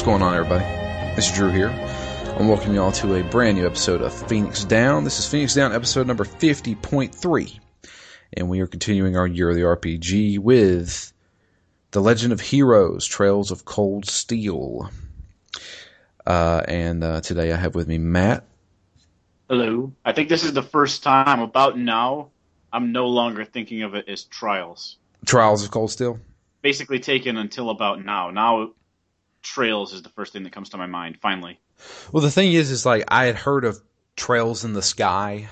What's going on, everybody? It's Drew here. I'm welcoming you all to a brand new episode of Phoenix Down. This is Phoenix Down episode number 50.3. And we are continuing our Year of the RPG with The Legend of Heroes Trails of Cold Steel. Uh, and uh, today I have with me Matt. Hello. I think this is the first time about now I'm no longer thinking of it as trials. Trials of Cold Steel? Basically taken until about now. Now Trails is the first thing that comes to my mind. Finally. Well, the thing is, is like I had heard of Trails in the Sky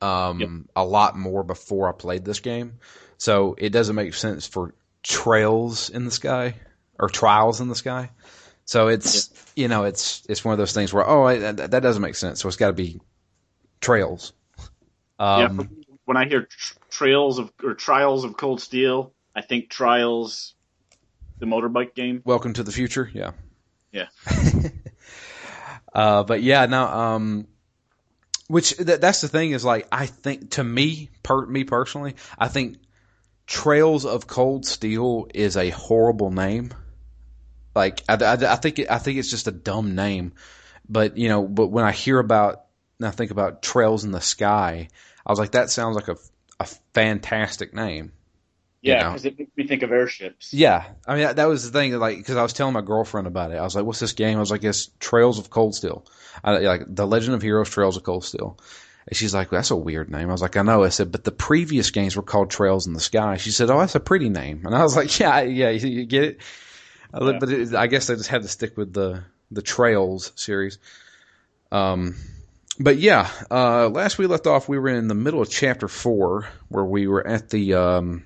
um, yep. a lot more before I played this game, so it doesn't make sense for Trails in the Sky or Trials in the Sky. So it's yep. you know it's it's one of those things where oh I, that, that, doesn't make sense. So it's got to be Trails. Um, yeah, when I hear tr- Trails of or Trials of Cold Steel, I think Trials the motorbike game. Welcome to the future. Yeah. Yeah. uh, but yeah, now, um, which th- that's the thing is like I think to me, per me personally, I think Trails of Cold Steel is a horrible name. Like I, I, I think it, I think it's just a dumb name, but you know, but when I hear about and I think about Trails in the Sky, I was like, that sounds like a a fantastic name. Yeah, because you know? it makes me think of airships. Yeah, I mean that, that was the thing. Like, because I was telling my girlfriend about it. I was like, "What's this game?" I was like, "It's Trails of Cold Steel." I, like the Legend of Heroes Trails of Cold Steel. And she's like, "That's a weird name." I was like, "I know." I said, "But the previous games were called Trails in the Sky." She said, "Oh, that's a pretty name." And I was like, "Yeah, yeah, you, you get it." Yeah. But it, I guess I just had to stick with the the Trails series. Um, but yeah, uh, last we left off, we were in the middle of chapter four, where we were at the um,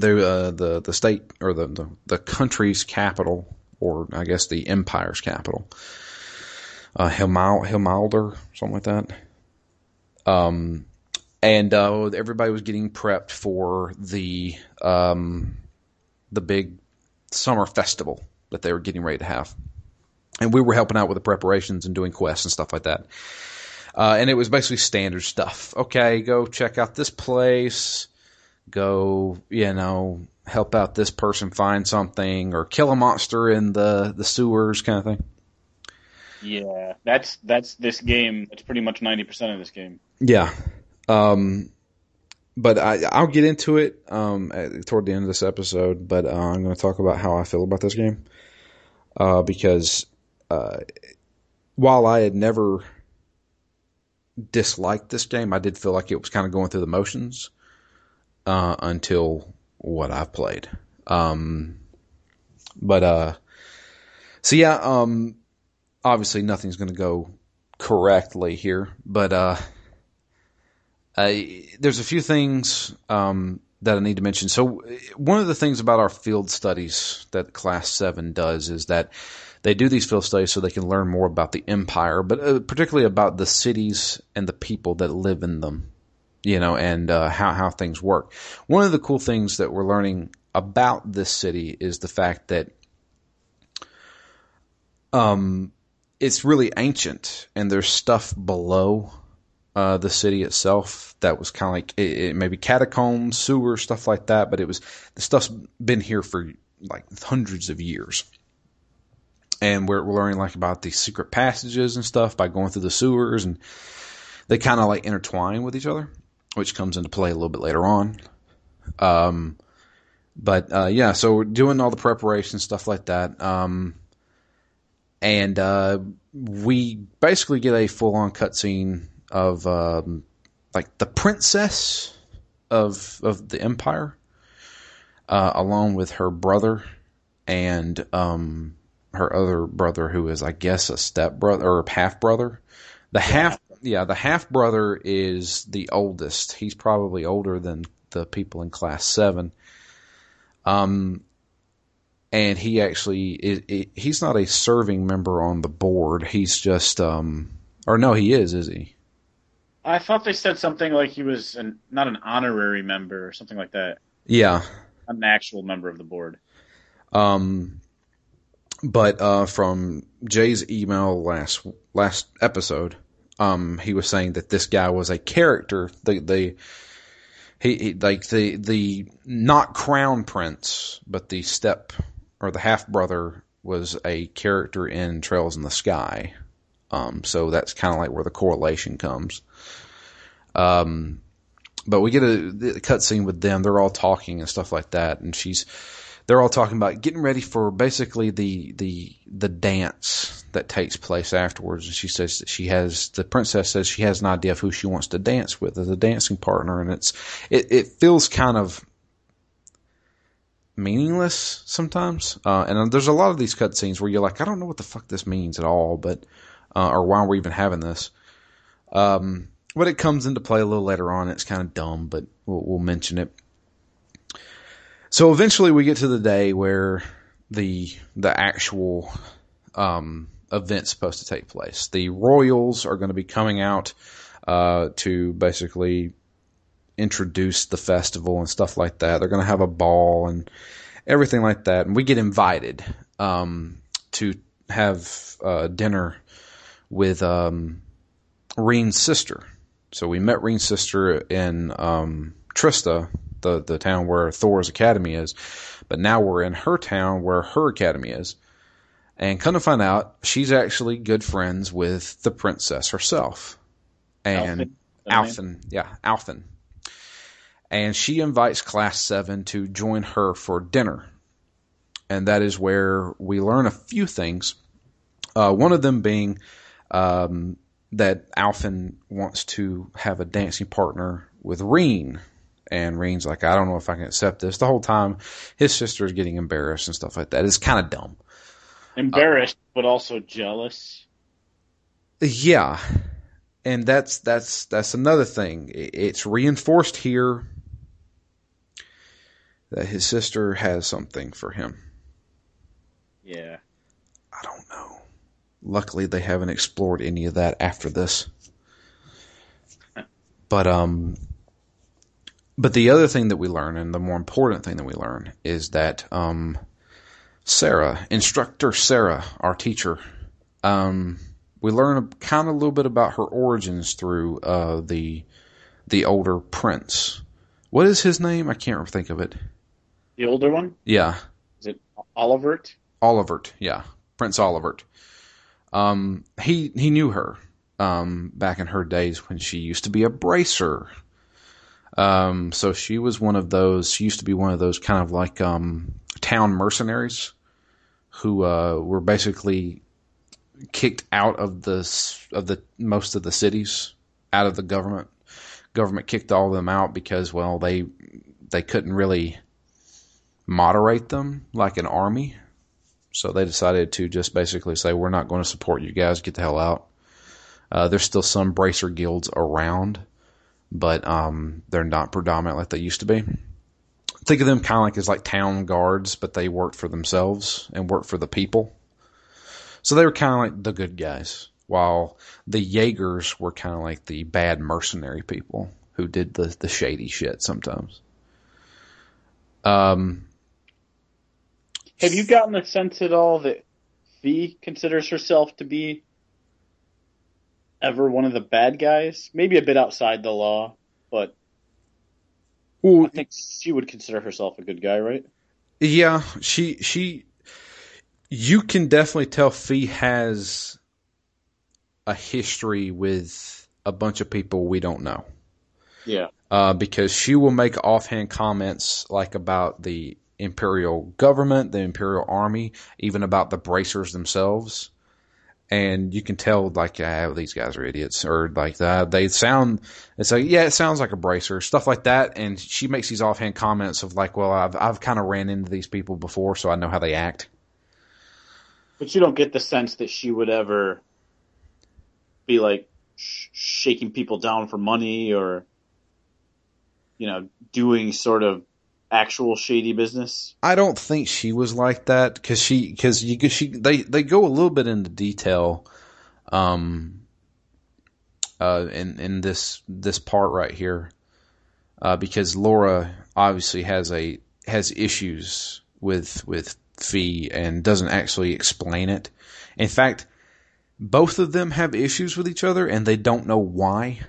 the uh, the the state or the, the, the country's capital, or I guess the empire's capital, uh, Hilmal something like that. Um, and uh, everybody was getting prepped for the um, the big summer festival that they were getting ready to have, and we were helping out with the preparations and doing quests and stuff like that. Uh, and it was basically standard stuff. Okay, go check out this place go, you know, help out this person find something or kill a monster in the the sewers kind of thing. Yeah, that's that's this game. That's pretty much ninety percent of this game. Yeah, um, but I, I'll get into it um, at, toward the end of this episode. But uh, I'm going to talk about how I feel about this game uh, because uh, while I had never disliked this game, I did feel like it was kind of going through the motions uh, until what I've played. Um, but uh, so yeah, um, obviously nothing's going to go correctly here, but uh, I, there's a few things um, that I need to mention. So one of the things about our field studies that Class Seven does is that they do these field studies so they can learn more about the empire, but uh, particularly about the cities and the people that live in them you know, and uh, how how things work. One of the cool things that we're learning about this city is the fact that um, it's really ancient, and there's stuff below uh, the city itself that was kind of like it, it maybe catacombs, sewers, stuff like that. But it was the stuff's been here for like hundreds of years. And we're, we're learning like about these secret passages and stuff by going through the sewers and they kind of like intertwine with each other which comes into play a little bit later on. Um, But uh, yeah, so we're doing all the preparation stuff like that. Um, and uh, we basically get a full on cutscene of um, like the princess of of the empire, uh, along with her brother and um, her other brother, who is I guess a step brother or half brother. The half, yeah, the half brother is the oldest. He's probably older than the people in class seven. Um, and he actually is, he's not a serving member on the board. He's just um or no, he is, is he? I thought they said something like he was an, not an honorary member or something like that. Yeah, an actual member of the board. Um, but uh, from Jay's email last last episode, um, he was saying that this guy was a character. The the he, he like the the not crown prince, but the step or the half brother was a character in Trails in the Sky. Um, so that's kind of like where the correlation comes. Um, but we get a, a cutscene with them. They're all talking and stuff like that, and she's they're all talking about getting ready for basically the the the dance that takes place afterwards. And she says that she has the princess says she has an idea of who she wants to dance with as a dancing partner, and it's it it feels kind of meaningless sometimes. Uh, and there's a lot of these cutscenes where you're like, I don't know what the fuck this means at all, but uh, or why we're even having this. Um, but it comes into play a little later on. It's kind of dumb, but we'll, we'll mention it. So eventually, we get to the day where the the actual um, event's supposed to take place. The royals are going to be coming out uh, to basically introduce the festival and stuff like that. They're going to have a ball and everything like that. And we get invited um, to have uh, dinner with um, Rean's sister. So we met Rean's sister in um, Trista, the the town where Thors academy is, but now we're in her town where her academy is. And come to find out, she's actually good friends with the princess herself. And Alfin, yeah, Alfin. and she invites class 7 to join her for dinner. And that is where we learn a few things. Uh, one of them being um, that Alfin wants to have a dancing partner with Rean. And Rean's like, I don't know if I can accept this. The whole time, his sister is getting embarrassed and stuff like that. It's kind of dumb. Embarrassed, uh, but also jealous. Yeah, and that's that's that's another thing. It's reinforced here that his sister has something for him. Yeah. I don't know. Luckily, they haven't explored any of that after this. but um, but the other thing that we learn, and the more important thing that we learn, is that um, Sarah, instructor Sarah, our teacher, um, we learn kind of a little bit about her origins through uh, the the older prince. What is his name? I can't think of it. The older one? Yeah. Is it Olivert? Olivert, yeah. Prince Olivert. Um, he he knew her um, back in her days when she used to be a bracer. Um, so she was one of those. She used to be one of those kind of like um, town mercenaries who uh, were basically kicked out of the of the most of the cities out of the government. Government kicked all of them out because well they they couldn't really moderate them like an army. So they decided to just basically say, we're not going to support you guys. Get the hell out. Uh, there's still some bracer guilds around, but um, they're not predominant like they used to be. Think of them kind of like as like town guards, but they worked for themselves and worked for the people. So they were kind of like the good guys, while the Jaegers were kind of like the bad mercenary people who did the the shady shit sometimes. Um, have you gotten the sense at all that Fie considers herself to be ever one of the bad guys? Maybe a bit outside the law, but Ooh. I think she would consider herself a good guy, right? Yeah, she she you can definitely tell Fie has a history with a bunch of people we don't know. Yeah. uh, because she will make offhand comments like about the imperial government, the imperial army, even about the bracers themselves. And you can tell, like, ah, these guys are idiots, or like that. They sound, it's like, yeah, it sounds like a bracer, stuff like that. And she makes these offhand comments of like, well, I've I've kind of ran into these people before, so I know how they act. But you don't get the sense that she would ever be like sh- shaking people down for money or, you know, doing sort of actual shady business. I don't think she was like that because she because you she they they go a little bit into detail, um, uh, in in this this part right here, uh, because Laura obviously has a has issues with with Fie and doesn't actually explain it. In fact, both of them have issues with each other and they don't know why.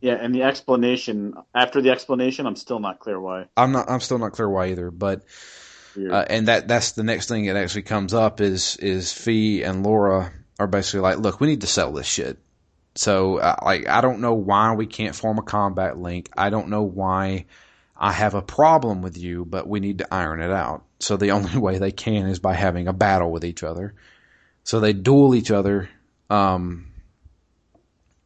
Yeah, and the explanation after the explanation, I'm still not clear why. I'm not. I'm still not clear why either. But uh, and that that's the next thing that actually comes up is is Fie and Laura are basically like, look, we need to sell this shit. So uh, like, I don't know why we can't form a combat link. I don't know why I have a problem with you, but we need to iron it out. So the only way they can is by having a battle with each other. So they duel each other. Um,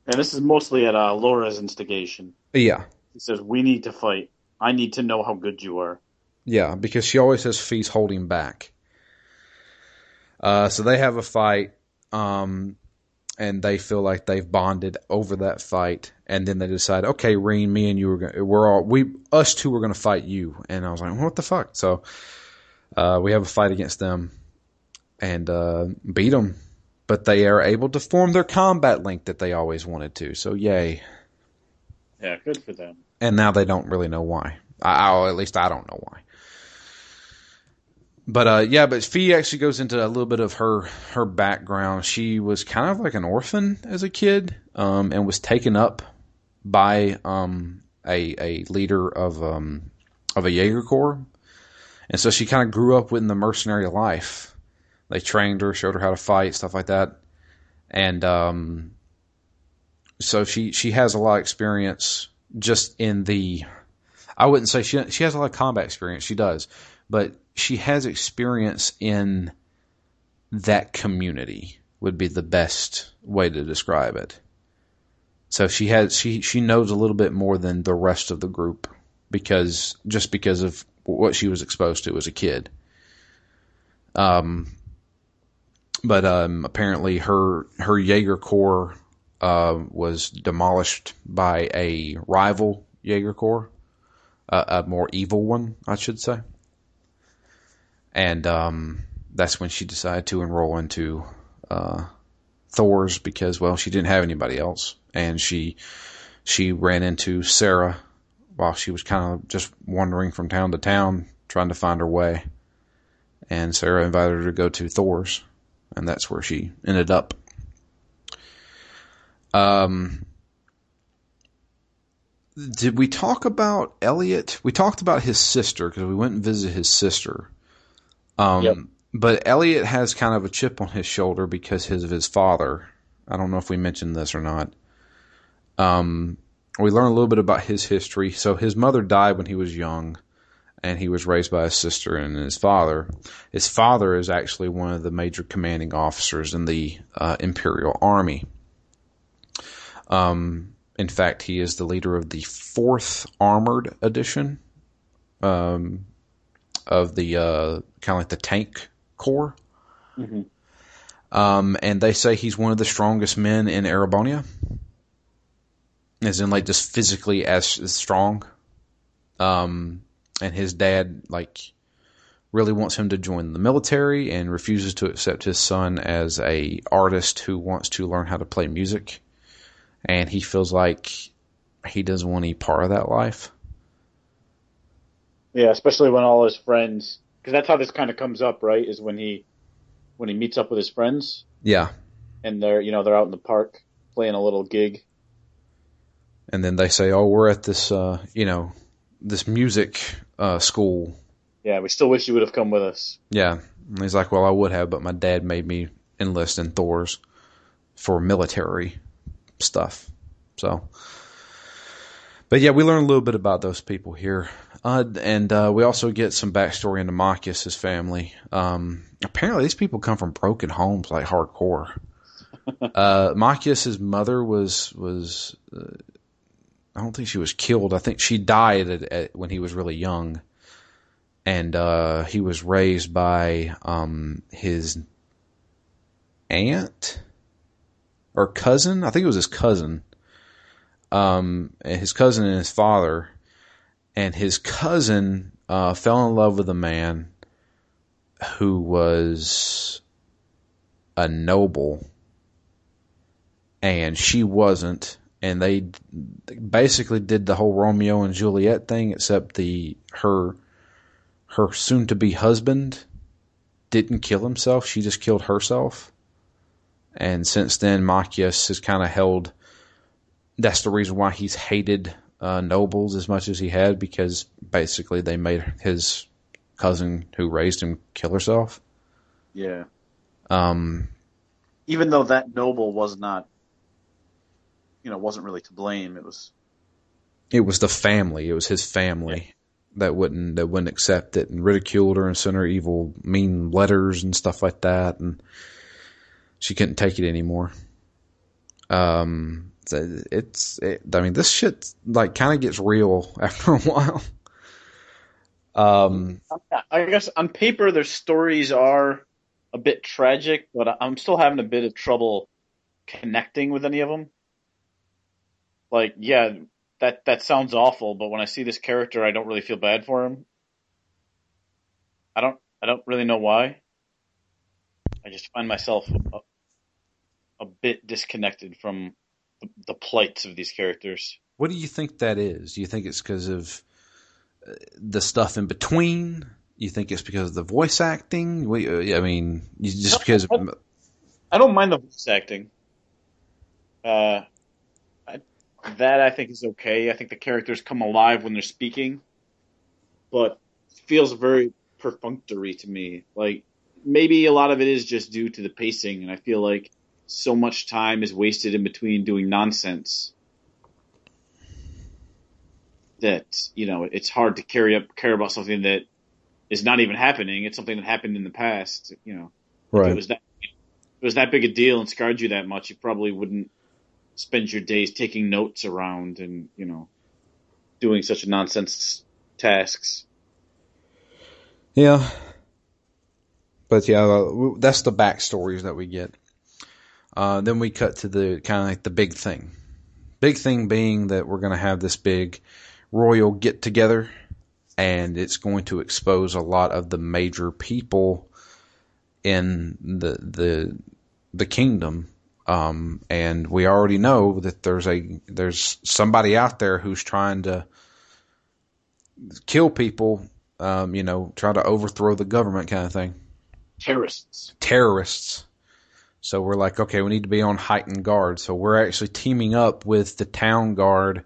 and this is mostly at uh, Laura's instigation. Yeah. He says, "We need to fight. I need to know how good you are." Yeah, because she always has Fie's holding back. Uh, so they have a fight, um, and they feel like they've bonded over that fight, and then they decide, okay, Rean, me and you are gonna, we're all we us two are going to fight you, and I was like, what the fuck? So uh, we have a fight against them, and uh, beat them but they are able to form their combat link that they always wanted to. So yay. Yeah, good for them. And now they don't really know why. I, I at least I don't know why. But uh, yeah, but Fie actually goes into a little bit of her her background. She was kind of like an orphan as a kid, um, and was taken up by um, a a leader of um, of a Jaeger Corps, and so she kind of grew up in the mercenary life they trained her, showed her how to fight, stuff like that, and um, so she she has a lot of experience just in the. I wouldn't say she she has a lot of combat experience. She does, but she has experience in that community. Would be the best way to describe it. So she has she she knows a little bit more than the rest of the group because just because of what she was exposed to as a kid. Um, but um, apparently her her Jaeger Corps uh, was demolished by a rival Jaeger Corps, uh, a more evil one, I should say. And um, that's when she decided to enroll into uh, Thors because, well, she didn't have anybody else, and she she ran into Sarah while she was kind of just wandering from town to town trying to find her way. And Sarah invited her to go to Thors and that's where she ended up. Um, did we talk about Elliot? We talked about his sister because we went and visited his sister. Um, yep. But Elliot has kind of a chip on his shoulder because his, of his father. I don't know if we mentioned this or not. Um, we learn a little bit about his history. So his mother died when he was young and he was raised by his sister and his father. His father is actually one of the major commanding officers in the uh, Imperial Army. Um, in fact, he is the leader of the fourth armored edition um, of the uh, kind of like the tank corps. Mm-hmm. Um, and they say he's one of the strongest men in Erebonia, as in like just physically as, as strong. Um, and his dad like really wants him to join the military and refuses to accept his son as a artist who wants to learn how to play music. And he feels like he doesn't want any part of that life. Yeah especially when all his friends because that's how this kind of comes up right is when he when he meets up with his friends. Yeah. And they're you know they're out in the park playing a little gig. And then they say oh we're at this uh you know this music uh, school. Yeah, we still wish you would have come with us. Yeah, and he's like, well, I would have, but my dad made me enlist in Thors for military stuff. So, But yeah, we learn a little bit about those people here. Uh, and uh, we also get some backstory into Machias' family. Um, apparently, these people come from broken homes, like hardcore. uh, Machias' mother was was uh, I don't think she was killed. I think she died at, at, when he was really young, and uh, he was raised by um, his aunt or cousin. I think it was his cousin. Um, his cousin and his father and his cousin uh, fell in love with a man who was a noble, and she wasn't. And they basically did the whole Romeo and Juliet thing, except the her her soon to be husband didn't kill himself; she just killed herself. And since then, Machias has kind of held. That's the reason why he's hated uh, nobles as much as he had because basically they made his cousin who raised him kill herself. Yeah. Um, Even though that noble was not, you know, wasn't really to blame. It was. it was the family. It was his family that wouldn't that wouldn't accept it and ridiculed her and sent her evil, mean letters and stuff like that, and she couldn't take it anymore. Um, it's it, I mean this shit like kind of gets real after a while. Um, I guess on paper their stories are a bit tragic, but I'm still having a bit of trouble connecting with any of them. Like, yeah, that that sounds awful, but when I see this character, I don't really feel bad for him. I don't I don't really know why. I just find myself a, a bit disconnected from the, the plights of these characters. what do you think that is? Do you think it's because of uh, the stuff in between? You think it's because of the voice acting? Uh, I mean, you- just because. I don't mind the voice acting. Uh, that I think is okay. I think the characters come alive when they're speaking, but feels very perfunctory to me. Like maybe a lot of it is just due to the pacing, and I feel like so much time is wasted in between doing nonsense that you know it's hard to carry up care about something that is not even happening. It's something that happened in the past. You know, if it was that if it was that big a deal and scarred you that much, you probably wouldn't spend your days taking notes around and you know doing such nonsense tasks. Yeah. But yeah, uh, that's the backstories that we get. Uh, then we cut to the kind of like the big thing. Big thing being that we're going to have this big royal get together and it's going to expose a lot of the major people in the, the, the kingdom. Um, and we already know that there's a, there's somebody out there who's trying to kill people, um, you know, try to overthrow the government kind of thing Terrorists. terrorists. So we're like, okay, we need to be on heightened guard. So we're actually teaming up with the town guard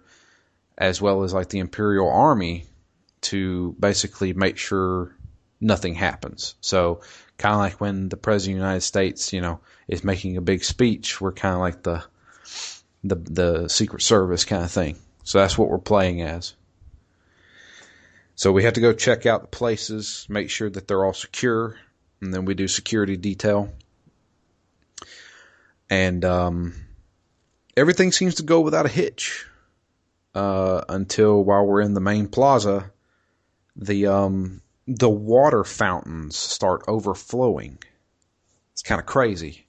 as well as like the Imperial Army to basically make sure nothing happens. So kind of like when the President of the United States, you know, is making a big speech, we're kind of like the, the, the Secret Service kind of thing. So that's what we're playing as. So we have to go check out the places, make sure that they're all secure, and then we do security detail. And um, everything seems to go without a hitch uh, until while we're in the main plaza, the um, the water fountains start overflowing. It's kind of crazy,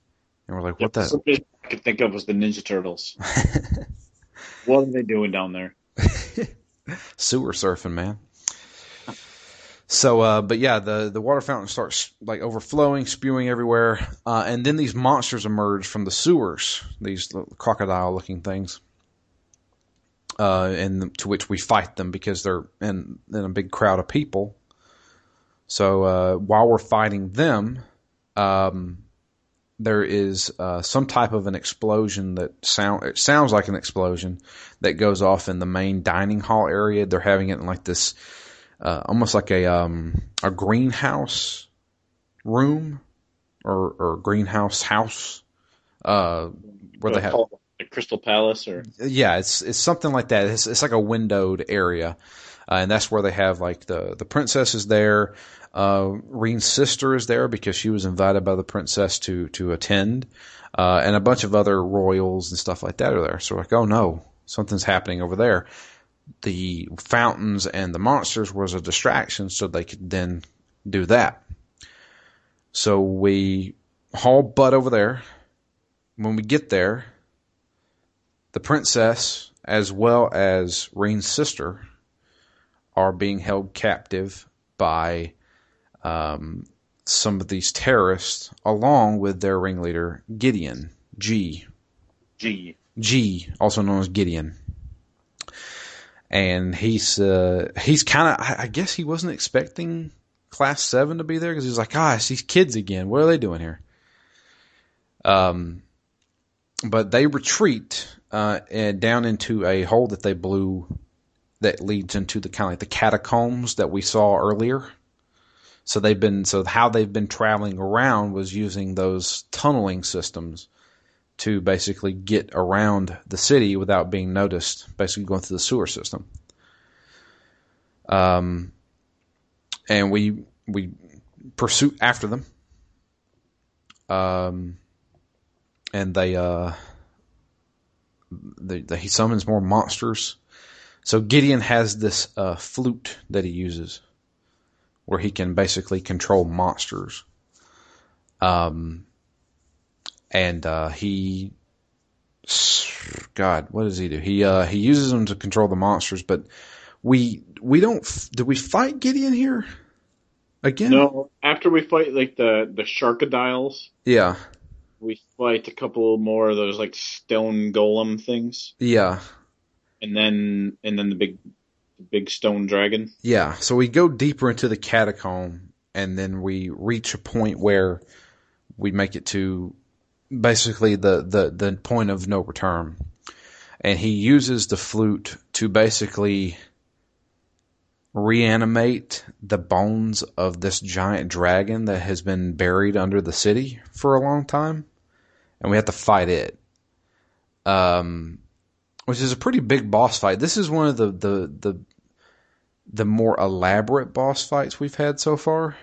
and we're like, "What the?" Something I could think of was the Ninja Turtles. what are they doing down there? sewer surfing, man. So, uh, but yeah, the, the water fountain starts like overflowing, spewing everywhere, uh, and then these monsters emerge from the sewers, these crocodile looking things, uh, and to which we fight them because they're in, in a big crowd of people. So, uh, while we're fighting them, um, there is uh, some type of an explosion that sound it sounds like an explosion that goes off in the main dining hall area. They're having it in like this, uh, almost like a um, a greenhouse room or or greenhouse house, uh, where they have the Crystal Palace, or yeah, it's it's something like that. It's it's like a windowed area, uh, and that's where they have like the the princess is there. Uh, Rean's sister is there because she was invited by the princess to to attend, uh, and a bunch of other royals and stuff like that are there. So like, oh no, something's happening over there. The fountains and the monsters was a distraction, so they could then do that. So we haul butt over there. When we get there, the princess, as well as Rean's sister, are being held captive by um, some of these terrorists, along with their ringleader Gideon G. G. G, also known as Gideon. And he's uh, he's kind of I, I guess he wasn't expecting class seven to be there because he's like, ah, it's these kids again. What are they doing here? Um, but they retreat uh, and down into a hole that they blew that leads into the kind of like the catacombs that we saw earlier. So they've been so how they've been traveling around was using those tunneling systems to basically get around the city without being noticed, basically going through the sewer system. Um, and we we pursue after them. Um, and they uh, they, they, he summons more monsters. So Gideon has this uh, flute that he uses, where he can basically control monsters. Um, and uh, he, God, what does he do? He uh, he uses them to control the monsters, but we we don't. Did we fight Gideon here again? No. After we fight like the the sharkadiles, Yeah, we fight a couple more of those like stone golem things, yeah, and then and then the big the big stone dragon. yeah. So we go deeper into the catacomb, and then we reach a point where we make it to basically the the the point of no return, and he uses the flute to basically reanimate the bones of this giant dragon that has been buried under the city for a long time, and we have to fight it. Um, which is a pretty big boss fight. This is one of the the the the more elaborate boss fights we've had so far,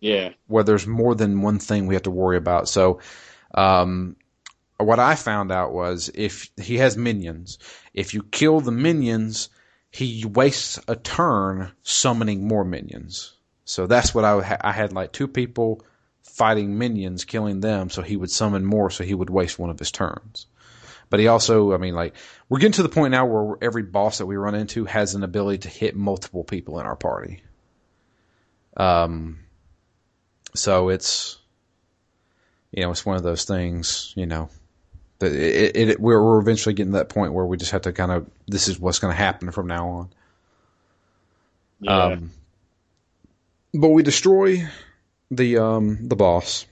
Yeah. where there's more than one thing we have to worry about. So, um, what I found out was if he has minions, if you kill the minions, he wastes a turn summoning more minions. So that's what I, ha- I had like two people fighting minions, killing them, so he would summon more, so he would waste one of his turns. But he also, I mean, like, we're getting to the point now where every boss that we run into has an ability to hit multiple people in our party. Um, so it's, you know, it's one of those things, you know, that it, it, it we're, we're eventually getting to that point where we just have to kind of, this is what's going to happen from now on. Yeah. Um, but we destroy the um the boss,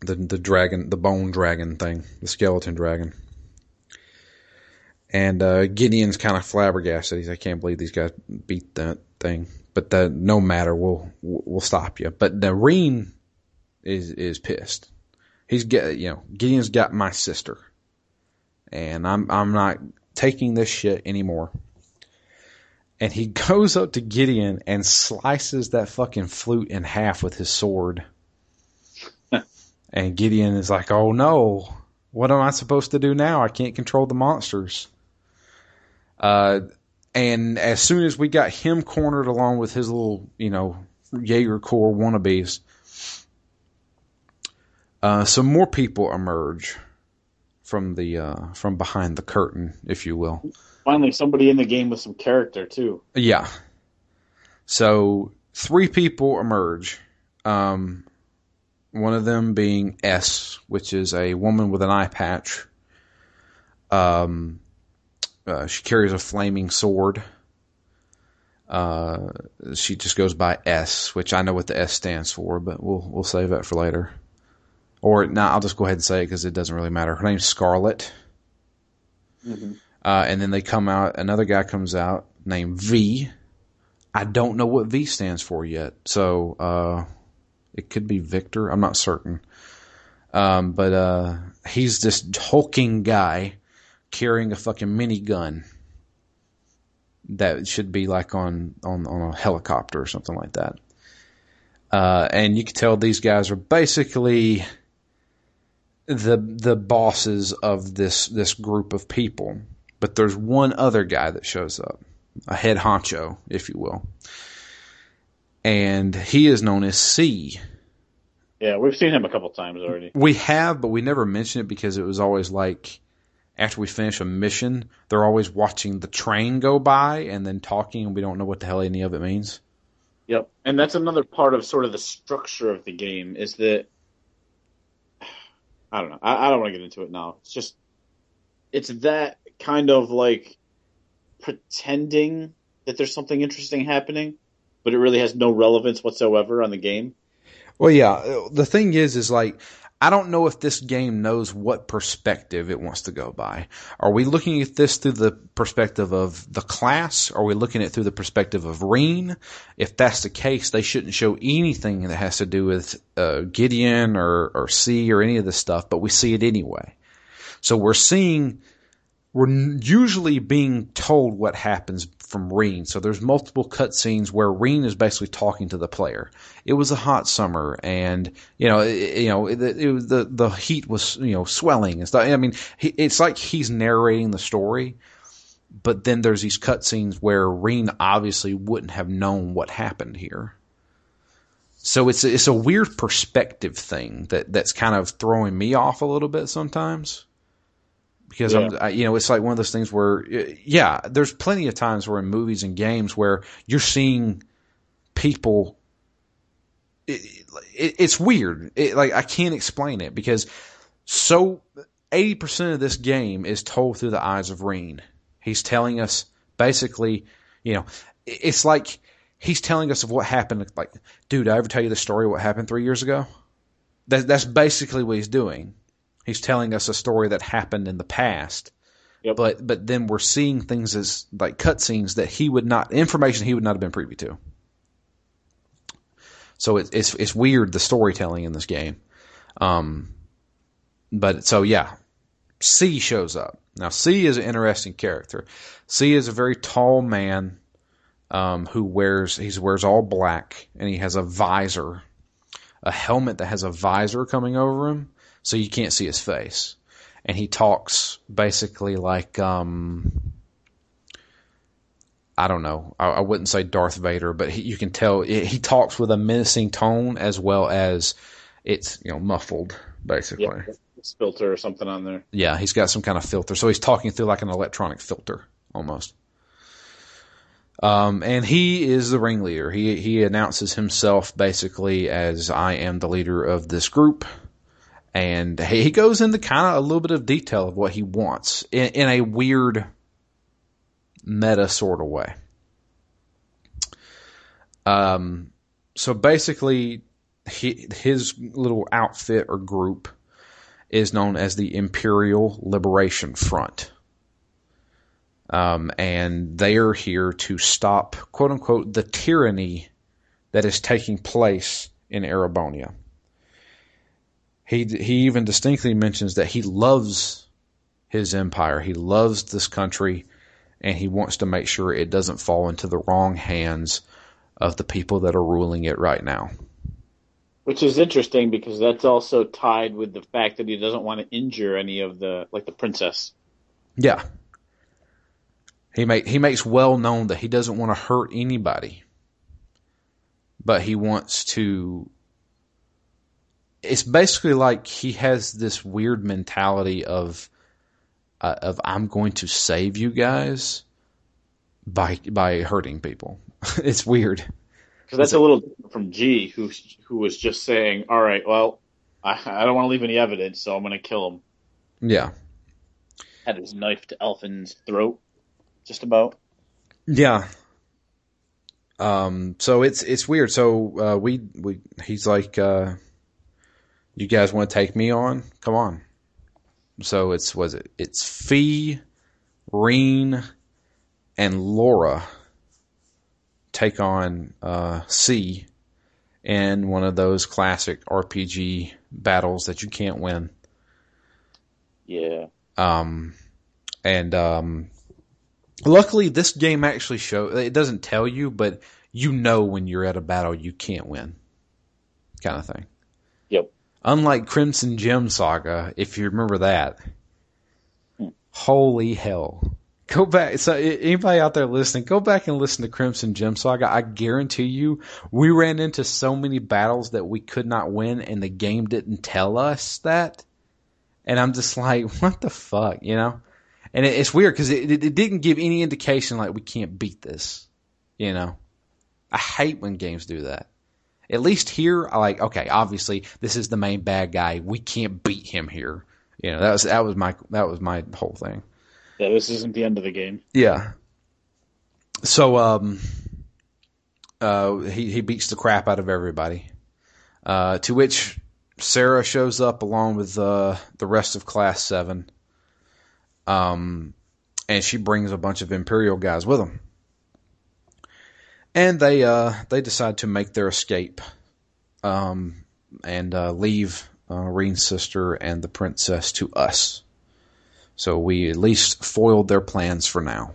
the the dragon, the bone dragon thing, the skeleton dragon. And uh, Gideon's kind of flabbergasted. He's, I can't believe these guys beat that thing. But that no matter, we'll we'll stop you. But the Rean is is pissed. He's get you know Gideon's got my sister, and I'm I'm not taking this shit anymore and he goes up to Gideon and slices that fucking flute in half with his sword. and Gideon is like, "Oh no, what am I supposed to do now? I can't control the monsters." Uh, and as soon as we got him cornered along with his little, you know, Jaeger Corps wannabes, uh, some more people emerge from the uh, from behind the curtain, if you will. Finally, somebody in the game with some character too. Yeah. So three people emerge. Um, one of them being S, which is a woman with an eye patch. Um, uh, she carries a flaming sword. Uh, she just goes by S, which I know what the S stands for, but we'll we'll save that for later. Or no, nah, I'll just go ahead and say it because it doesn't really matter. Her name's Scarlet. Mm-hmm. Uh, and then they come out, another guy comes out named V. I don't know what V stands for yet. So, uh, it could be Victor. I'm not certain. Um, but uh, he's this hulking guy carrying a fucking minigun that should be like on on on a helicopter or something like that. Uh, and you can tell these guys are basically the the bosses of this this group of people. But there's one other guy that shows up, a head honcho, if you will, and he is known as C. Yeah, we've seen him a couple times already. We have, but we never mentioned it because it was always like after we finish a mission, they're always watching the train go by and then talking, and we don't know what the hell any of it means. Yep, and that's another part of sort of the structure of the game is that I don't know. I, I don't want to get into it now. It's just it's that kind of like pretending that there's something interesting happening, but it really has no relevance whatsoever on the game. Well, yeah. The thing is, is like I don't know if this game knows what perspective it wants to go by. Are we looking at this through the perspective of the class? Are we looking at it through the perspective of Rean? If that's the case, they shouldn't show anything that has to do with uh, Gideon or, or C or any of this stuff, but we see it anyway. So we're seeing we're usually being told what happens from Rean. So there's multiple cutscenes where Rean is basically talking to the player. It was a hot summer, and you know, it, you know, it, it the the heat was you know swelling and stuff. I mean, he, it's like he's narrating the story, but then there's these cutscenes where Rean obviously wouldn't have known what happened here. So it's it's a weird perspective thing that that's kind of throwing me off a little bit sometimes because yeah. I'm, I, you know, it's like one of those things where, yeah, there's plenty of times where in movies and games where you're seeing people. It, it, it's weird. It, like I can't explain it because so eighty percent of this game is told through the eyes of Rean. He's telling us basically, you know, it's like he's telling us of what happened. Like, dude, I ever tell you the story of what happened three years ago? That, that's basically what he's doing he's telling us a story that happened in the past. Yep. But but then we're seeing things as like cutscenes that he would not information he would not have been privy to. So it, it's it's weird the storytelling in this game. Um, but so yeah, C shows up. Now C is an interesting character. C is a very tall man um, who wears he wears all black and he has a visor, a helmet that has a visor coming over him so you can't see his face. And he talks basically like, um, I don't know. I, I, wouldn't say Darth Vader, but he, you can tell it, he talks with a menacing tone as well as it's you know muffled basically. Yeah, filter or something on there. Yeah, he's got some kind of filter, so he's talking through like an electronic filter almost. Um, and he is the ringleader. He he announces himself basically as I am the leader of this group and he goes into kind of a little bit of detail of what he wants in, in a weird meta sort of way. Um, so basically, he, his little outfit or group is known as the Imperial Liberation Front. Um, and they are here to stop, quote unquote, the tyranny that is taking place in Erebonia. He he even distinctly mentions that he loves his empire. He loves this country and he wants to make sure it doesn't fall into the wrong hands of the people that are ruling it right now. Which is interesting because that's also tied with the fact that he doesn't want to injure any of the like the princess. Yeah. He make he makes well known that he doesn't want to hurt anybody. But he wants to it's basically like he has this weird mentality of uh, of I'm going to save you guys by by hurting people. it's weird. Because that's a little different from G, who who was just saying, "All right, well, I, I don't want to leave any evidence, so I'm going to kill him." Yeah. Had his knife to Alfin's throat, just about. Yeah. Um. So it's it's weird. So uh, we we he's like. Uh, you guys want to take me on? Come on. So it's was it it's Fie, Rean, and Laura take on uh, C in one of those classic RPG battles that you can't win. Yeah. Um, and um, luckily, this game actually show it doesn't tell you, but you know when you're at a battle you can't win, kind of thing. Unlike Crimson Gem Saga, if you remember that, holy hell. Go back. So, anybody out there listening, go back and listen to Crimson Gem Saga. I guarantee you, we ran into so many battles that we could not win, and the game didn't tell us that. And I'm just like, what the fuck, you know? And it, it's weird because it, it didn't give any indication like we can't beat this, you know? I hate when games do that. At least here, like, okay, obviously this is the main bad guy. We can't beat him here. You know, that was, that was my, that was my whole thing. Yeah, this isn't the end of the game. Yeah. So, um, uh, he, he beats the crap out of everybody. Uh, to which Sara shows up along with, uh, the rest of class seven. Um, and she brings a bunch of Imperial guys with them. And they, uh, they decide to make their escape, um, and, uh, leave, uh, Rean's sister and the princess to us. So we at least foiled their plans for now.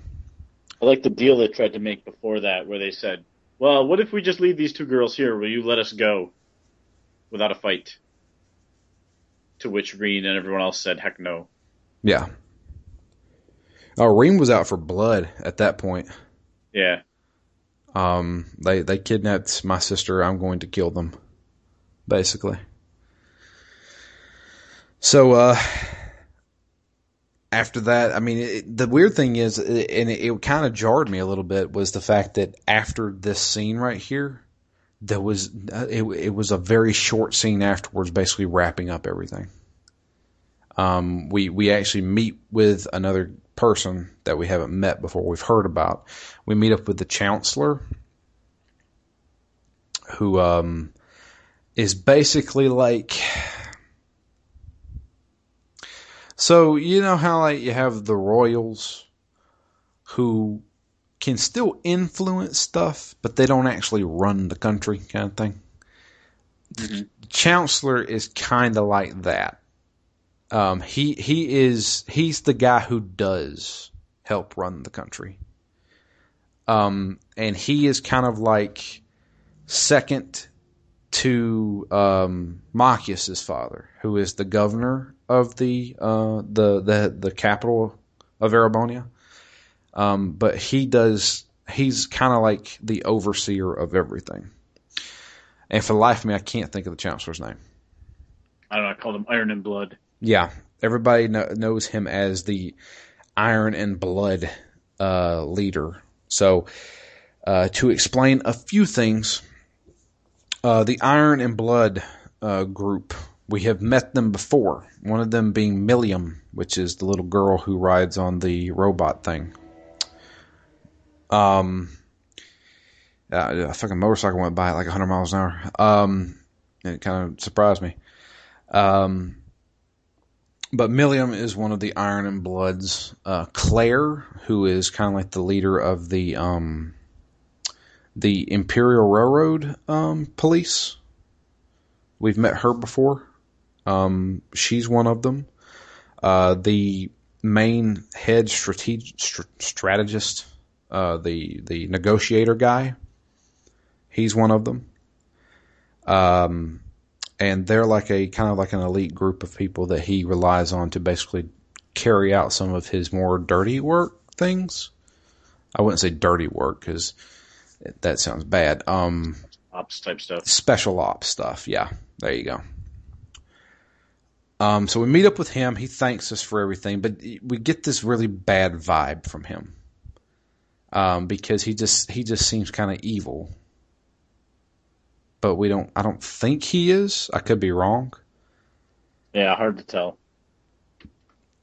I like the deal they tried to make before that, where they said, "Well, what if we just leave these two girls here? Will you let us go without a fight?" To which Rean and everyone else said, "Heck no." Yeah. Oh, Rean was out for blood at that point. Yeah, Um, they they kidnapped my sister. I'm going to kill them, basically. So uh, after that, I mean, it, the weird thing is, and it, it kind of jarred me a little bit, was the fact that after this scene right here, there was it, it was a very short scene afterwards, basically wrapping up everything. Um, we we actually meet with another person that we haven't met before. We've heard about. We meet up with the chancellor, who um, is basically like. So you know how like you have the royals, who can still influence stuff, but they don't actually run the country, kind of thing. Mhm. Chancellor is kind of like that. Um, he he is he's the guy who does help run the country. Um, and he is kind of like second to um, Machias's father, who is the governor of the uh, the the the capital of Erebonia. Um, but he does he's kind of like the overseer of everything. And for the life of me, I can't think of the chancellor's name. I don't know. I called him Iron and Blood. Yeah, everybody kno- knows him as the Iron and Blood uh, leader. So, uh, to explain a few things, uh, the Iron and Blood uh, group, we have met them before. One of them being Millium, which is the little girl who rides on the robot thing. Um, uh, a fucking motorcycle went by at like 100 miles an hour. Um, it kind of surprised me. Um, but Millium is one of the Iron and Bloods. Uh, Claire, who is kind of like the leader of the um, the Imperial Railroad um, police. We've met her before. Um, she's one of them. Uh, the main head strateg- str- strategist, uh, the the negotiator guy. He's one of them. Um, and they're like a kind of like an elite group of people that he relies on to basically carry out some of his more dirty work things. I wouldn't say dirty work because that sounds bad. Um, Ops type stuff. special ops stuff. Yeah, there you go. Um, so we meet up with him. He thanks us for everything, but we get this really bad vibe from him um, because he just he just seems kind of evil. But we don't. I don't think he is. I could be wrong. Yeah, hard to tell.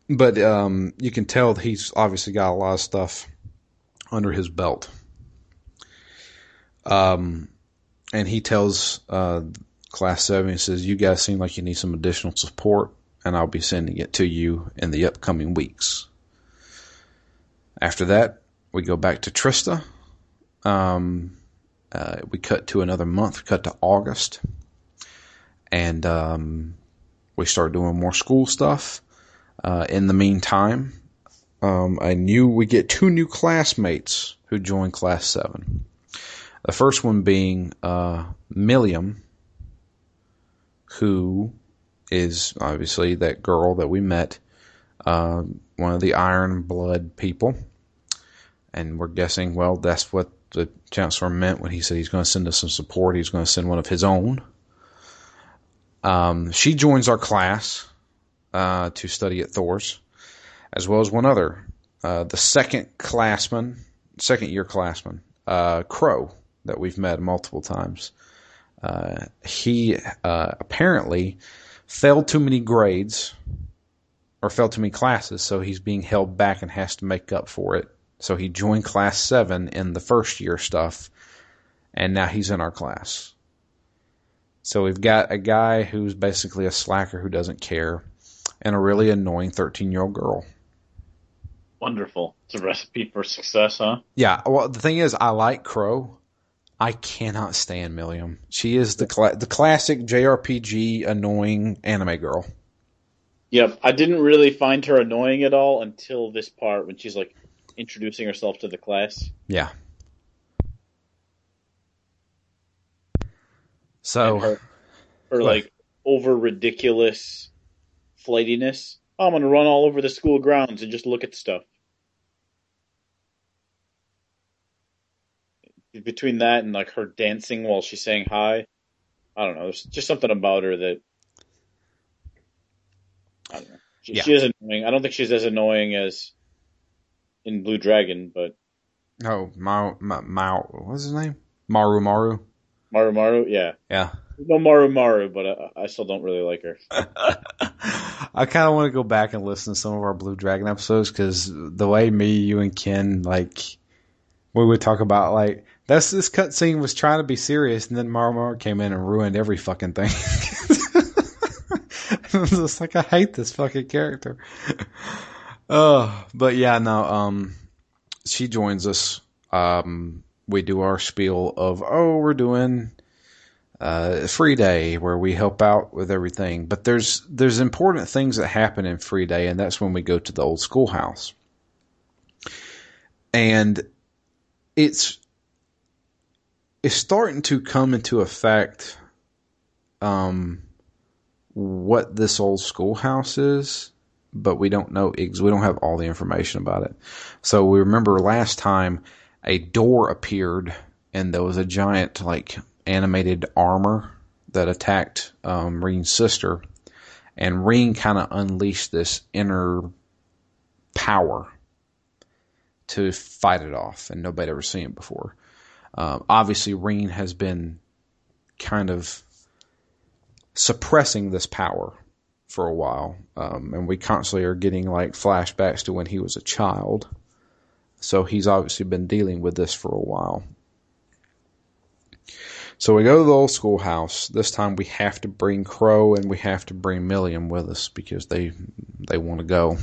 But um, you can tell that he's obviously got a lot of stuff under his belt. Um, and he tells uh, Class 7, he says, You guys seem like you need some additional support, and I'll be sending it to you in the upcoming weeks. After that, we go back to Trista. Um, uh, we cut to another month. Cut to August, and um, we start doing more school stuff. Uh, in the meantime, um, I knew we get two new classmates who join class seven. The first one being uh, Millium, who is obviously that girl that we met, uh, one of the Iron Blood people. And we're guessing, well, that's what the chancellor meant when he said he's going to send us some support. He's going to send one of his own. Um, she joins our class uh, to study at Thors, as well as one other, uh, the second classman, second year classman, uh, Crow, that we've met multiple times. Uh, he uh, apparently failed too many grades or failed too many classes, so he's being held back and has to make up for it. So he joined class seven in the first year stuff, and now he's in our class. So we've got a guy who's basically a slacker who doesn't care, and a really annoying 13 year old girl. Wonderful. It's a recipe for success, huh? Yeah. Well, the thing is, I like Crow. I cannot stand Millium. She is the cla- the classic JRPG annoying anime girl. Yep. I didn't really find her annoying at all until this part when she's like introducing herself to the class. Yeah. So And her, her like over ridiculous flightiness. Oh, I'm gonna run all over the school grounds and just look at stuff. Between that and like her dancing while she's saying hi, I don't know. There's just something about her that I don't know. She, Yeah. she is annoying. I don't think she's as annoying as in Blue Dragon, but oh, Mao, Ma- Mao, what's his name? Maru Maru. Maru Maru, yeah. Yeah. No Maru Maru, but I, I still don't really like her. I kind of want to go back and listen to some of our Blue Dragon episodes because the way me, you, and Ken like we would talk about like that's this cutscene was trying to be serious, and then Maru Maru came in and ruined every fucking thing. I was just like, I hate this fucking character. Oh, but yeah, no. Um, she joins us. Um, we do our spiel of oh, we're doing uh, free day where we help out with everything. But there's there's important things that happen in free day, and that's when we go to the old schoolhouse. And it's it's starting to come into effect um what this old schoolhouse is, but we don't know we don't have all the information about it. So we remember last time a door appeared and there was a giant like animated armor that attacked um, Rean's sister, and Rean kind of unleashed this inner power to fight it off, and nobody ever seen it before. Um, obviously, Rean has been kind of suppressing this power for a while, um, and we constantly are getting like flashbacks to when he was a child. So he's obviously been dealing with this for a while. So we go to the old schoolhouse. This time we have to bring Crow and we have to bring Millium with us because they they want to go.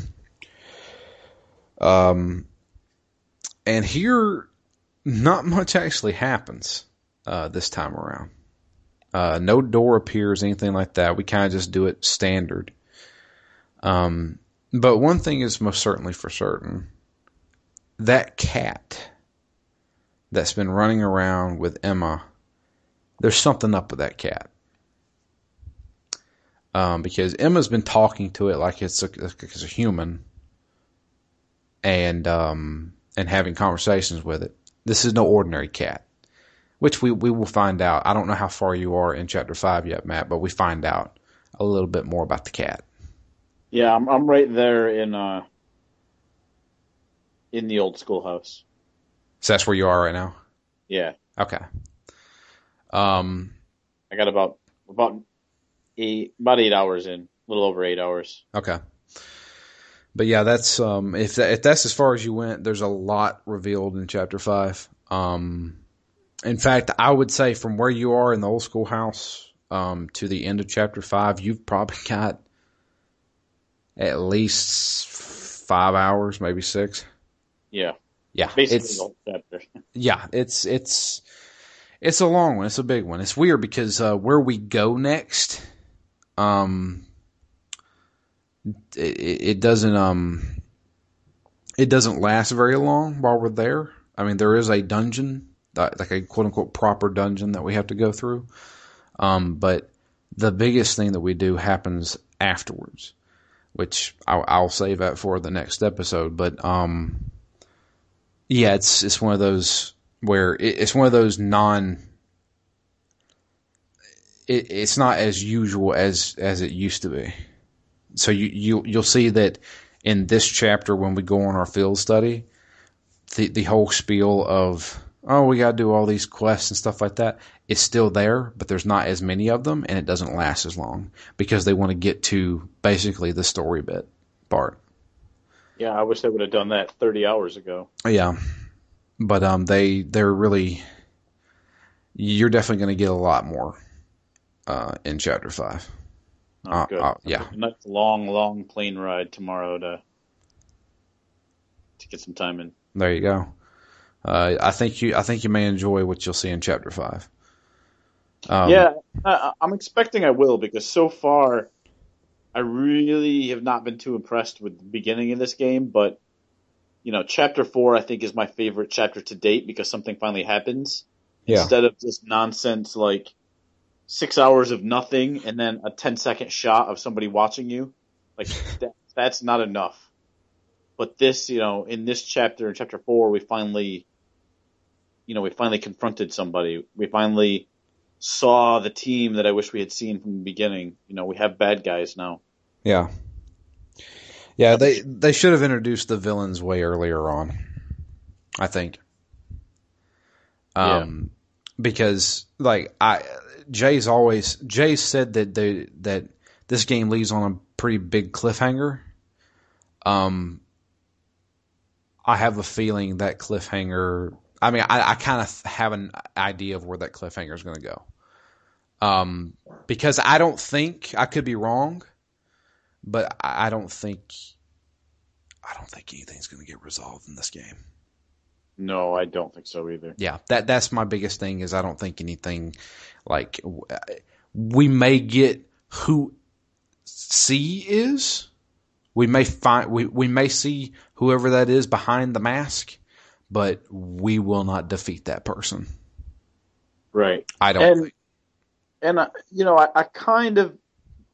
Um, and here, not much actually happens uh, this time around. Uh, no door appears, anything like that. We kind of just do it standard. Um, but one thing is most certainly for certain: that cat that's been running around with Emma there's something up with that cat. Um, because Emma's been talking to it like it's a, like it's a human, and um, and having conversations with it. This is no ordinary cat, which we we will find out. I don't know how far you are in chapter five yet, Matt, but we find out a little bit more about the cat. Yeah, I'm I'm right there in uh in the old schoolhouse. So that's where you are right now. Yeah, Okay. Um. I got about about eight about eight hours in, a little over eight hours. Okay. But yeah, that's um if that, if that's as far as you went, there's a lot revealed in chapter five. Um, in fact, I would say from where you are in the old schoolhouse um to the end of chapter five, you've probably got at least five hours, maybe six. Yeah, Yeah, basically it's the whole chapter. yeah, it's it's It's a long one. It's a big one. It's weird because uh, where we go next, um, it, it doesn't um, it doesn't last very long while we're there. I mean, there is a dungeon, like a quote unquote proper dungeon that we have to go through. Um, but the biggest thing that we do happens afterwards, which I'll, I'll save that for the next episode. But um, yeah, it's it's one of those where it, it's one of those non. It, it's not as usual as as it used to be. So you you you'll see that in this chapter when we go on our field study, the the whole spiel of oh we got to do all these quests and stuff like that is still there, but there's not as many of them, and it doesn't last as long because they want to get to basically the story bit part. Yeah, I wish they would have done that 30 hours ago. Yeah, but um, they they're really you're definitely going to get a lot more uh, in chapter five. Oh, Uh, good. uh, yeah. Nice long, long plane ride tomorrow to to get some time in. There you go. Uh, I think you I think you may enjoy what you'll see in chapter five. Um, yeah, I, I'm expecting I will because so far, I really have not been too impressed with the beginning of this game. But you know, chapter four I think is my favorite chapter to date because something finally happens Yeah. instead of just nonsense like six hours of nothing and then a 10 second shot of somebody watching you. Like that, that's not enough. But this, you know, in this chapter, in chapter four, we finally, you know, we finally confronted somebody. We finally saw the team that I wish we had seen from the beginning. You know, we have bad guys now. Yeah. Yeah, they they should have introduced the villains way earlier on. I think. Um because like I Jay's always Jay said that they that this game leaves on a pretty big cliffhanger. Um I have a feeling that cliffhanger I mean I, I kind of have an idea of where that cliffhanger is going to go. Um because I don't think I could be wrong but I I don't think I don't think anything's going to get resolved in this game. No, I don't think so either. Yeah, that that's my biggest thing is I don't think anything like we may get who C is. We may find we we may see whoever that is behind the mask, but we will not defeat that person. Right. I don't And- think. And, I, you know, I, I kind of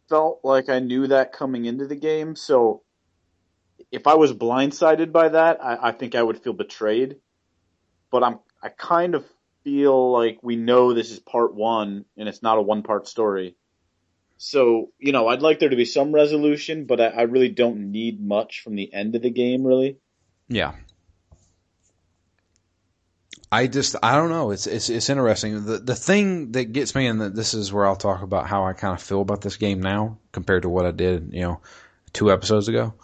felt like I knew that coming into the game. So if I was blindsided by that, I, I think I would feel betrayed. But I'm, I kind of feel like we know this is part one and it's not a one part story. So, you know, I'd like there to be some resolution, but I, I really don't need much from the end of the game, really. Yeah. I just I don't know. It's it's it's interesting. The the thing that gets me, and this is where I'll talk about how I kind of feel about this game now compared to what I did, you know, two episodes ago.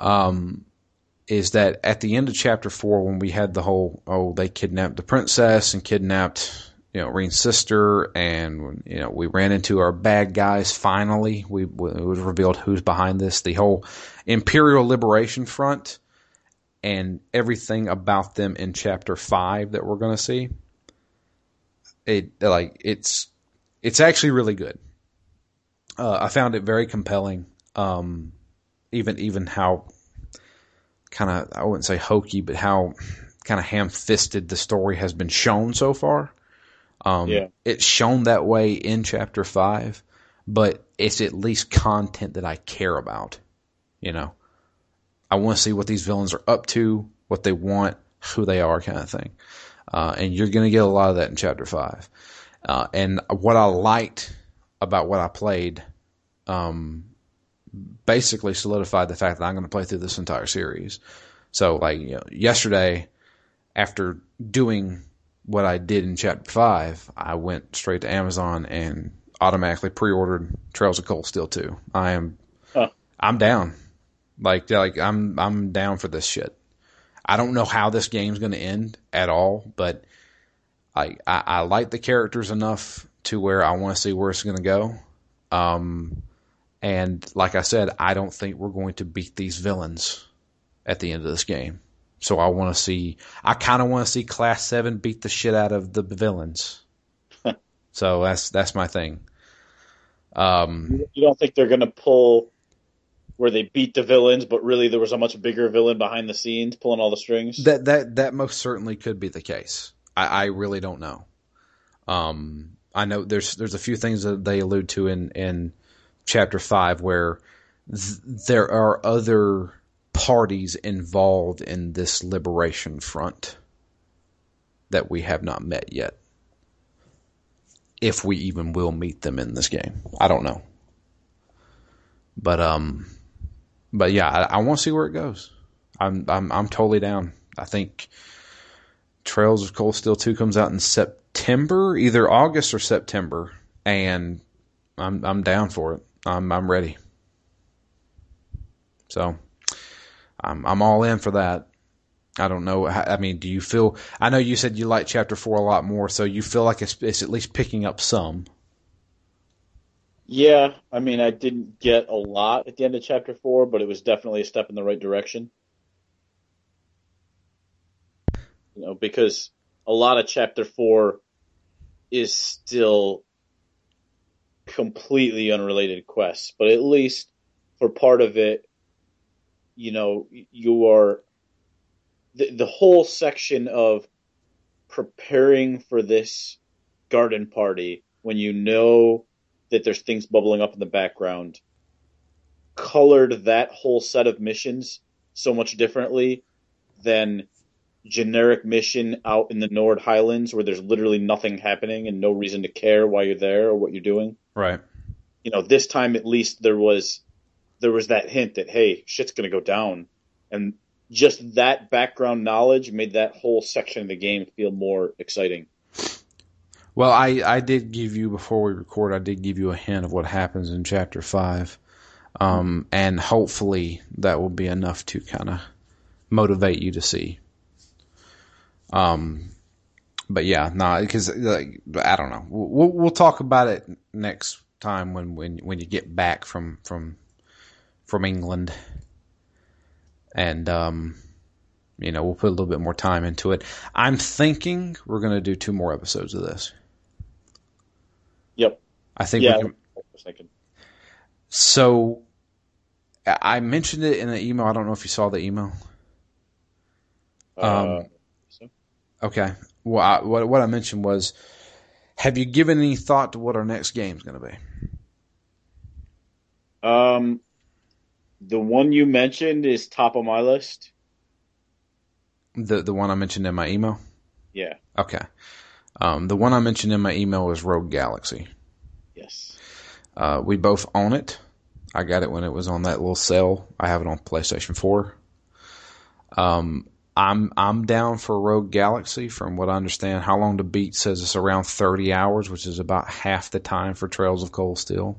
Um, is that at the end of chapter four when we had the whole oh they kidnapped the princess and kidnapped you know Rean's sister and you know we ran into our bad guys finally we it was revealed who's behind this the whole Imperial Liberation Front and everything about them in chapter five that we're going to see. It like it's it's actually really good. Uh, I found it very compelling. Um, even even how kind of I wouldn't say hokey, but how kind of ham-fisted the story has been shown so far. Um, Yeah. It's shown that way in chapter five, but it's at least content that I care about. You know, I want to see what these villains are up to, what they want, who they are, kind of thing. Uh, and you're going to get a lot of that in chapter five. Uh, and what I liked about what I played, um, basically solidified the fact that I'm going to play through this entire series. So, like you know, yesterday, after doing what I did in chapter five, I went straight to Amazon and automatically pre-ordered Trails of Cold Steel 2. I am. I'm down. Like, like I'm, I'm down for this shit. I don't know how this game's going to end at all, but I, I, I like the characters enough to where I want to see where it's going to go. Um, and like I said, I don't think we're going to beat these villains at the end of this game. So I want to see. I kind of want to see Class Seven beat the shit out of the villains. so that's that's my thing. Um, you don't think they're gonna pull where they beat the villains, but really there was a much bigger villain behind the scenes pulling all the strings? That that that most certainly could be the case. I, I really don't know. Um, I know there's there's a few things that they allude to in in chapter five where th- there are other parties involved in this liberation front that we have not met yet. If we even will meet them in this game, I don't know. But um, but yeah, I, I want to see where it goes. I'm I'm I'm totally down. I think Trails of Cold Steel two comes out in September, either August or September, and I'm I'm down for it. I'm I'm ready. So I'm I'm all in for that. I don't know. I mean, do you feel? I know you said you like chapter four a lot more, so you feel like it's, it's at least picking up some. Yeah, I mean, I didn't get a lot at the end of chapter four, but it was definitely a step in the right direction. You know, because a lot of chapter four is still completely unrelated quests, but at least for part of it, you know, you are the, the whole section of preparing for this garden party when you know that there's things bubbling up in the background colored that whole set of missions so much differently than generic mission out in the Nord Highlands where there's literally nothing happening and no reason to care why you're there or what you're doing. Right. You know, this time at least there was there was that hint that hey, shit's going to go down and just that background knowledge made that whole section of the game feel more exciting. Well, I, I did give you before we record. I did give you a hint of what happens in chapter five, um, and hopefully that will be enough to kind of motivate you to see. Um, but yeah, no, nah, because like, I don't know. We'll we'll talk about it next time when when when you get back from from from England, and um, you know we'll put a little bit more time into it. I'm thinking we're gonna do two more episodes of this. Yep. I think yeah, can. So I mentioned it in the email. I don't know if you saw the email. Um, uh, so. Okay. Well, I, what what I mentioned was, have you given any thought to what our next game is going to be? Um, the one you mentioned is top of my list. The the one I mentioned in my email. Yeah. Okay. Um, the one I mentioned in my email was Rogue Galaxy. Yes. Uh, we both own it. I got it when it was on that little sale. I have it on PlayStation 4. Um, I'm I'm down for Rogue Galaxy. From what I understand, how long to beat says it's around 30 hours, which is about half the time for Trails of Cold Steel,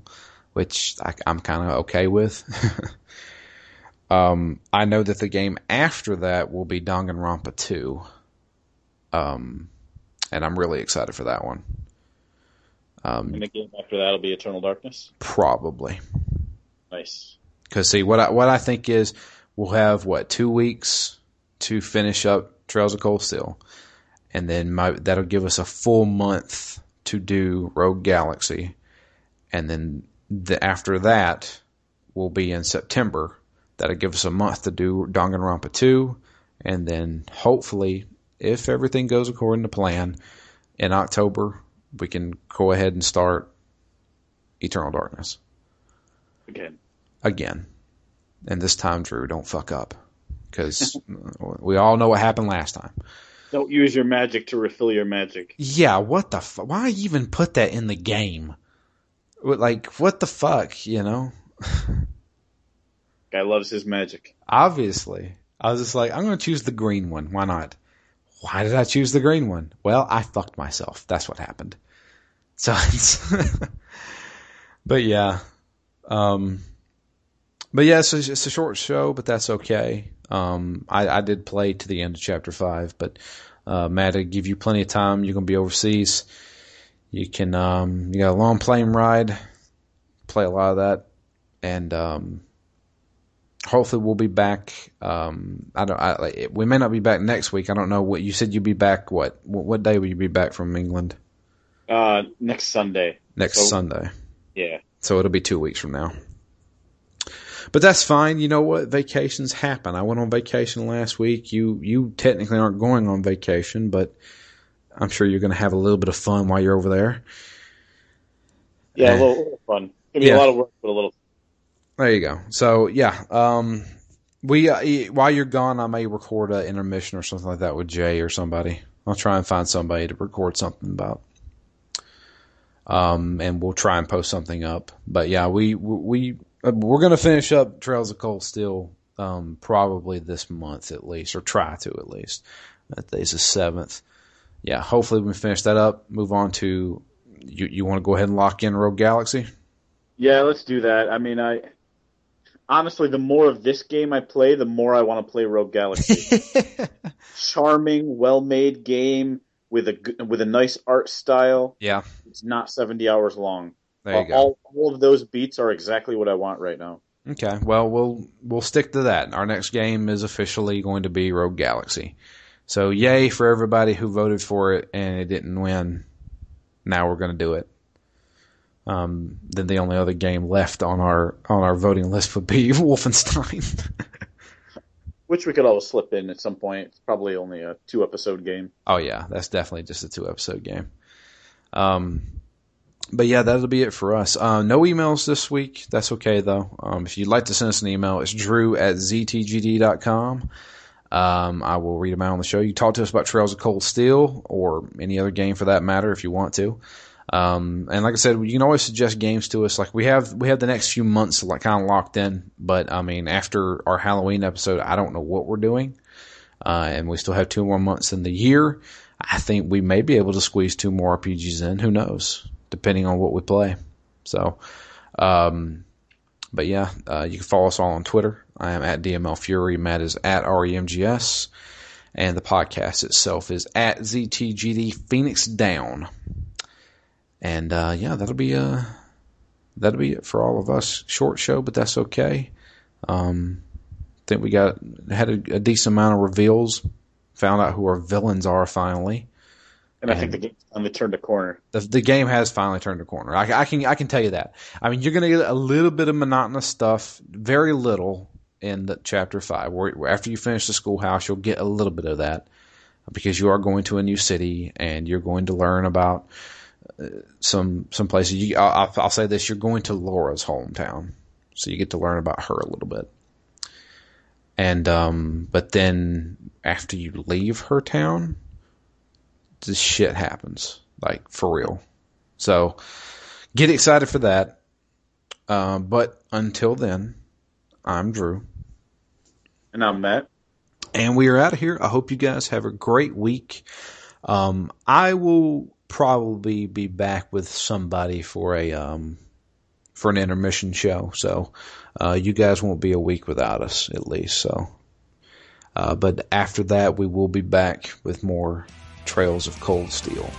which I, am kind of okay with. um, I know that the game after that will be Danganronpa 2. Um, and I'm really excited for that one. Um, and the game after that will be Eternal Darkness. Probably. Nice. Because see, what I what I think is we'll have what two weeks to finish up Trails of Cold Steel, and then my, that'll give us a full month to do Rogue Galaxy, and then the, after that we'll be in September. That'll give us a month to do Danganronpa two, and then hopefully if everything goes according to plan, in October we can go ahead and start Eternal Darkness again. Again, and this time, Drew, don't fuck up because we all know what happened last time. Don't use your magic to refill your magic. Yeah, what the fuck? Why even put that in the game? Like, what the fuck, you know? Guy loves his magic. Obviously. I was just like, I'm going to choose the green one. Why not? Why did I choose the green one? Well, I fucked myself. That's what happened. So it's, but yeah, um, but yeah, it's a, it's a short show, but that's okay. Um, I, I did play to the end of chapter five, but, uh, Matt, I give you plenty of time. You're to be overseas. You can, um, you got a long plane ride, play a lot of that. And, um, hopefully we'll be back. Um, I don't. I, we may not be back next week. I don't know what you said. You'd be back. What? What day will you be back from England? Uh, next Sunday. Next So- Sunday. Yeah. So it'll be two weeks from now. But that's fine. You know what? Vacations happen. I went on vacation last week. You you technically aren't going on vacation, but I'm sure you're going to have a little bit of fun while you're over there. Yeah, Eh. a little, little fun. Be Yeah. a lot of work, but a little. There you go. So yeah, um, we uh, while you're gone, I may record an intermission or something like that with Jay or somebody. I'll try and find somebody to record something about. Um, and we'll try and post something up. But yeah, we we uh, we're gonna finish up Trails of Cold Steel um, probably this month at least, or try to at least. That day's the seventh. Yeah, hopefully we finish that up. Move on to you. You want to go ahead and lock in Rogue Galaxy? Yeah, let's do that. I mean, I honestly, the more of this game I play, the more I want to play Rogue Galaxy. Charming, well-made game with a with a nice art style. yeah, It's not seventy hours long. there you go. all, all of those beats are exactly what I want right now. Okay, well we'll we'll stick to that. Our next game is officially going to be Rogue Galaxy. So yay for everybody who voted for it and it didn't win. Now we're going to do it. Um, then the only other game left on our on our voting list would be Wolfenstein. Which we could always slip in at some point. It's probably only a two episode game. oh yeah, that's definitely just a two episode game. Um, but yeah, that'll be it for us. Uh, no emails this week. That's okay though. Um, if you'd like to send us an email, it's drew at ztgd.com. Um, I will read them out on the show. You talk to us about Trails of Cold Steel or any other game for that matter if you want to. Um, and like I said, you can always suggest games to us. Like we have, we have the next few months like kind of locked in. But I mean, after our Halloween episode, I don't know what we're doing. Uh, and we still have two more months in the year. I think we may be able to squeeze two more RPGs in. Who knows? Depending on what we play. So, um, but yeah, uh, you can follow us all on Twitter. I am at DML Fury. Matt is at REMGS. And the podcast itself is at ZTGD Phoenix Down. And, uh, yeah, that'll be, uh, that'll be it for all of us. Short show, but that's okay. Um, think we got, had a, a decent amount of reveals. Found out who our villains are finally. And I think the game's finally turned a corner. The, the game has finally turned a corner. I, I can I can tell you that. I mean, you're going to get a little bit of monotonous stuff, very little in the chapter five. Where, where after you finish the schoolhouse, you'll get a little bit of that because you are going to a new city and you're going to learn about some some places. You, I'll, I'll say this: you're going to Laura's hometown, so you get to learn about her a little bit. And um, but then after you leave her town, this shit happens, like for real. So get excited for that. Uh, but until then, I'm Drew, And I'm Matt. and we are out of here. I hope you guys have a great week. Um, I will probably be back with somebody for a um, for an intermission show, so uh, you guys won't be a week without us at least. So, uh, but after that, we will be back with more Trails of Cold Steel.